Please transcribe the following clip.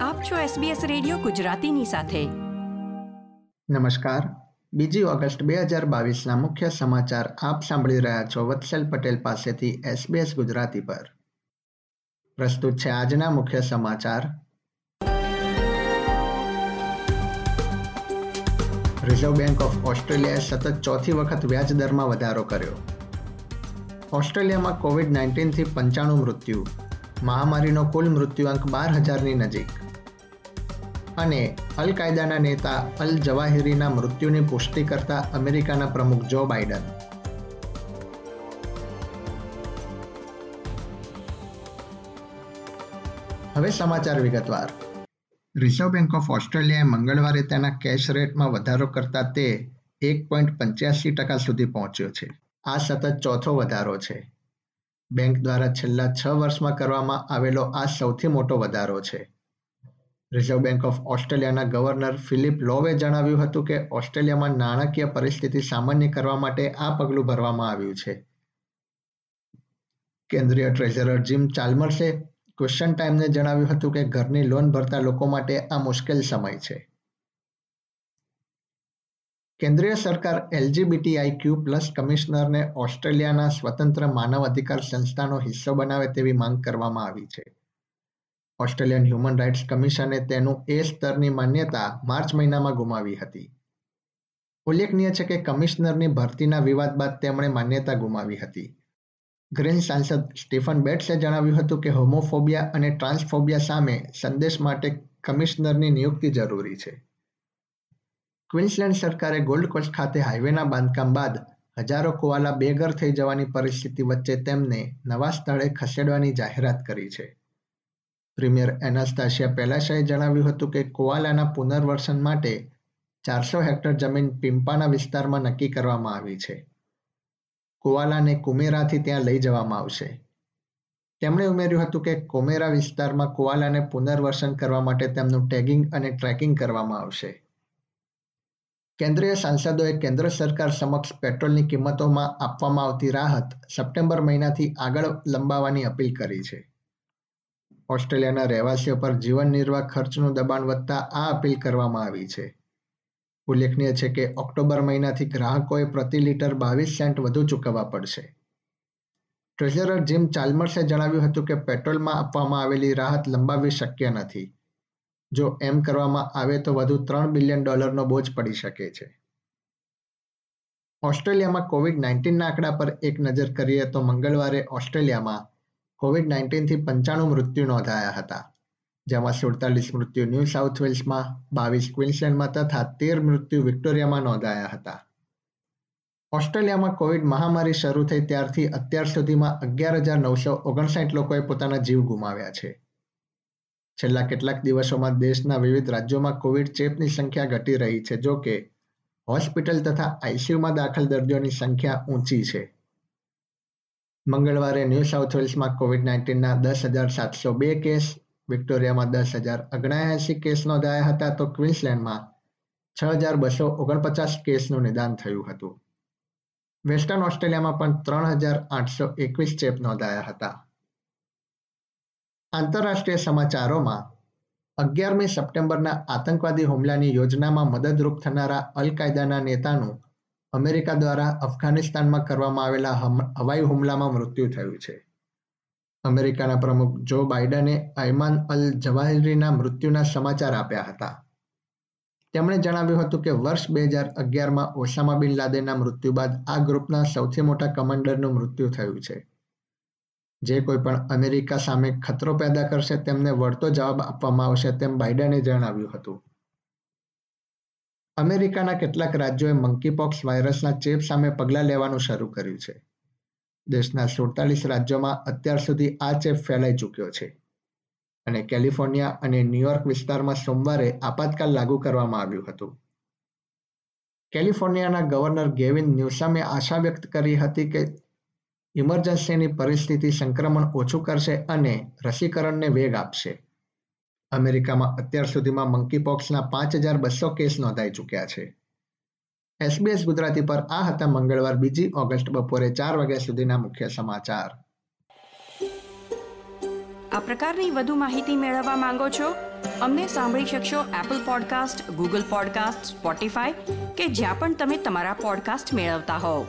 આપ છો SBS radio ગુજરાતીની સાથે. નમસ્કાર. બીજી ઓગસ્ટ બે હજાર બાવીસના મુખ્ય સમાચાર આપ સાંભળી રહ્યા છો વત્સલ પટેલ પાસેથી SBS ગુજરાતી પર. પ્રસ્તુત છે આજના મુખ્ય સમાચાર. રિઝર્વ બેંક ઓફ ઓસ્ટ્રેલિયાએ સતત ચોથી વખત વ્યાજ દરમાં વધારો કર્યો. ઓસ્ટ્રેલિયામાં કોવિડ નાઇન્ટીનથી પંચાણું મૃત્યુ. મહામારીનો કુલ મૃત્યુઆંક બાર હજારની નજીક. અને અલ કાયદાના નેતા અલ જવાહિરીના મૃત્યુની પુષ્ટિ કરતા અમેરિકાના પ્રમુખ જો બાઇડન. હવે સમાચાર વિગતવાર. રિઝર્વ બેંક ઓફ ઓસ્ટ્રેલિયાએ મંગળવારે તેના કેશ રેટમાં વધારો કરતા તે એક પોઈન્ટ પંચ્યાસી ટકા સુધી પહોંચ્યો છે. આ સતત ચોથો વધારો છે. બેંક દ્વારા છેલ્લા છ વર્ષમાં કરવામાં આવેલો આ સૌથી મોટો વધારો છે. રિઝર્વ બેંક ઓફ ઓસ્ટ્રેલિયાના ગવર્નર ફિલિપ લોવે જણાવ્યું હતું કે ઓસ્ટ્રેલિયામાં નાણાકીય પરિસ્થિતિ સામાન્ય કરવા માટે આ પગલું ભરવામાં આવ્યું છે. કેન્દ્રીય ટ્રેઝરર જીમ ચાલ્મર્સે ક્વેશ્ચન ટાઈમને જણાવ્યું હતું કે ઘરની લોન ભરતા લોકો માટે આ મુશ્કેલ સમય છે. કેન્દ્રીય સરકાર એલજીબીટીઆઈ ક્યુ પ્લસ કમિશનરને ઓસ્ટ્રેલિયાના સ્વતંત્ર માનવ અધિકાર સંસ્થાનો હિસ્સો બનાવે તેવી માંગ કરવામાં આવી છે. ઓસ્ટ્રેલિયન હ્યુમન રાઇટ્સ કમિશને તેનું એ સ્તરની માન્યતા માર્ચ મહિનામાં ગુમાવી હતી. ઉલ્લેખનીય છે કે કમિશનરની ભરતીના વિવાદ બાદ તેમણે માન્યતા ગુમાવી હતી. ગ્રીન સાંસદ સ્ટીફન બેટ્સે જણાવ્યું હતું કે હોમોફોબિયા અને ટ્રાન્સફોબિયા સામે સંદેશ માટે કમિશનરની નિયુક્તિ જરૂરી છે. ક્વિન્સલેન્ડ સરકારે ગોલ્ડ કોસ્ટ ખાતે હાઈવેના બાંધકામ બાદ હજારો કુવાલા બેઘર થઈ જવાની પરિસ્થિતિ વચ્ચે તેમને નવા સ્થળે ખસેડવાની જાહેરાત કરી છે. પ્રીમિયર એનાસ્તાશિયા પેલાશાએ જણાવ્યું હતું કે કોઆલાના પુનર્વસન માટે ચારસો હેક્ટર જમીન પિમ્પાના વિસ્તારમાં નક્કી કરવામાં આવી છે. કોઆલાને કુમેરાથી ત્યાં લઈ જવામાં આવશે. તેમણે ઉમેર્યું હતું કે કોમેરા વિસ્તારમાં કોઆલાને પુનર્વસન કરવા માટે તેમનું ટેગિંગ અને ટ્રેકિંગ કરવામાં આવશે. કેન્દ્રીય સાંસદોએ કેન્દ્ર સરકાર સમક્ષ પેટ્રોલની કિંમતોમાં આપવામાં આવતી રાહત સપ્ટેમ્બર મહિનાથી આગળ લંબાવવાની અપીલ કરી છે. ઓસ્ટ્રેલિયાના રહેવાસીઓ પર જીવન નિર્વાહ ખર્ચનું દબાણ વધતા આ અપીલ કરવામાં આવી છે. ઉલ્લેખનીય છે કે ઓક્ટોબર મહિનાથી ગ્રાહકોએ પ્રતિ લીટર બાવીસ સેન્ટ વધુ ચૂકવવા પડશે. ટ્રેઝરર જીમ ચાલ્મર્સે જણાવ્યું હતું કે પેટ્રોલમાં આપવામાં આવેલી રાહત લંબાવવી શક્ય નથી. જો એમ કરવામાં આવે તો વધુ ત્રણ બિલિયન ડોલરનો બોજ પડી શકે છે. ઓસ્ટ્રેલિયામાં કોવિડ નાઇન્ટીનના આંકડા પર એક નજર કરીએ તો મંગળવારે ઓસ્ટ્રેલિયામાં કોવિડ નાઇન્ટીનથી પંચાણું મૃત્યુ નોંધાયા હતા. જેમાં સુડતાલીસ મૃત્યુ ન્યૂ સાઉથ વેલ્સમાં, બાવીસ ક્વિન્સલેન્ડમાં તથા તેર મૃત્યુ વિક્ટોરિયામાં નોંધાયા હતા. ઓસ્ટ્રેલિયામાં કોવિડ મહામારી શરૂ થઈ ત્યારથી અત્યાર સુધીમાં અગિયાર હજાર નવસો ઓગણસાઠ લોકોએ પોતાના જીવ ગુમાવ્યા છે. છેલ્લા કેટલાક દિવસોમાં દેશના વિવિધ રાજ્યોમાં કોવિડ ચેપની સંખ્યા ઘટી રહી છે જો કે હોસ્પિટલ તથા આઈસીયુમાં દાખલ દર્દીઓની સંખ્યા ઊંચી છે. મંગળવારે ન્યૂ સાઉથ વેલ્સમાં કોવિડ નાઇન્ટીનના દસ હજાર સાતસો બે કેસ, વિક્ટોરિયામાં દસ હજાર ઓગણએંસી કેસ નોંધાયા હતા તો ક્વિન્સલેન્ડમાં છ હજાર બસો ઓગણપચાસ કેસનું નિદાન થયું હતું. વેસ્ટર્ન ઓસ્ટ્રેલિયામાં પણ ત્રણ હજાર આઠસો એકવીસ ચેપ નોંધાયા હતા. આંતરરાષ્ટ્રીય સમાચારોમાં, અગિયારમી સપ્ટેમ્બરના આતંકવાદી હુમલાની યોજનામાં મદદરૂપ થનારા અલ કાયદાના નેતાનું અમેરિકા દ્વારા અફઘાનિસ્તાનમાં કરવામાં આવેલા હવાઈ હુમલામાં મૃત્યુ થયું છે. અમેરિકાના પ્રમુખ જો બાઇડને અયમાન અલ જવાહિરીના મૃત્યુના સમાચાર આપ્યા હતા. તેમણે જણાવ્યું હતું કે વર્ષ બે હજાર અગિયારમાં ઓસામા બિન લાદેનના મૃત્યુ બાદ આ ગ્રુપના સૌથી મોટા કમાન્ડરનું મૃત્યુ થયું છે. જે કોઈ પણ અમેરિકા સામે ખતરો પેદા કરશે તેમને વળતો જવાબ આપવામાં આવશે તેમ બાઇડને જણાવ્યું હતું. અમેરિકાના કેટલાક રાજ્યોએ મંકીપોક્સ વાયરસના ચેપ સામે પગલાં લેવાનું શરૂ કર્યું છે. દેશના સુડતાલીસ રાજ્યોમાં અત્યાર સુધી આ ચેપ ફેલાઈ ચૂક્યો છે. અને કેલિફોર્નિયા અને ન્યુયોર્ક વિસ્તારમાં સોમવારે આપાતકાલ લાગુ કરવામાં આવ્યું હતું. કેલિફોર્નિયાના ગવર્નર ગેવિન ન્યુસામે આશા વ્યક્ત કરી હતી કે ઇમરજન્સીની પરિસ્થિતિ સંક્રમણ ઓછું કરશે અને રસીકરણને વેગ આપશે. અમેરિકામાં અત્યાર સુધીમાં મંકીપોક્સના પાંચ હજાર બસો કેસ નોંધાઈ ચૂક્યા છે. એસબીએસ ગુજરાતી પર આ હતા મંગળવાર બીજી ઓગસ્ટ બપોરે ચાર વાગ્યા સુધીના મુખ્ય સમાચાર. આ પ્રકારની વધુ માહિતી મેળવવા માંગો છો? અમને સાંભળી શકશો Apple podcast Google podcast Spotify કે જ્યાં પણ તમે તમારા પોડકાસ્ટ મેળવતા હોવ.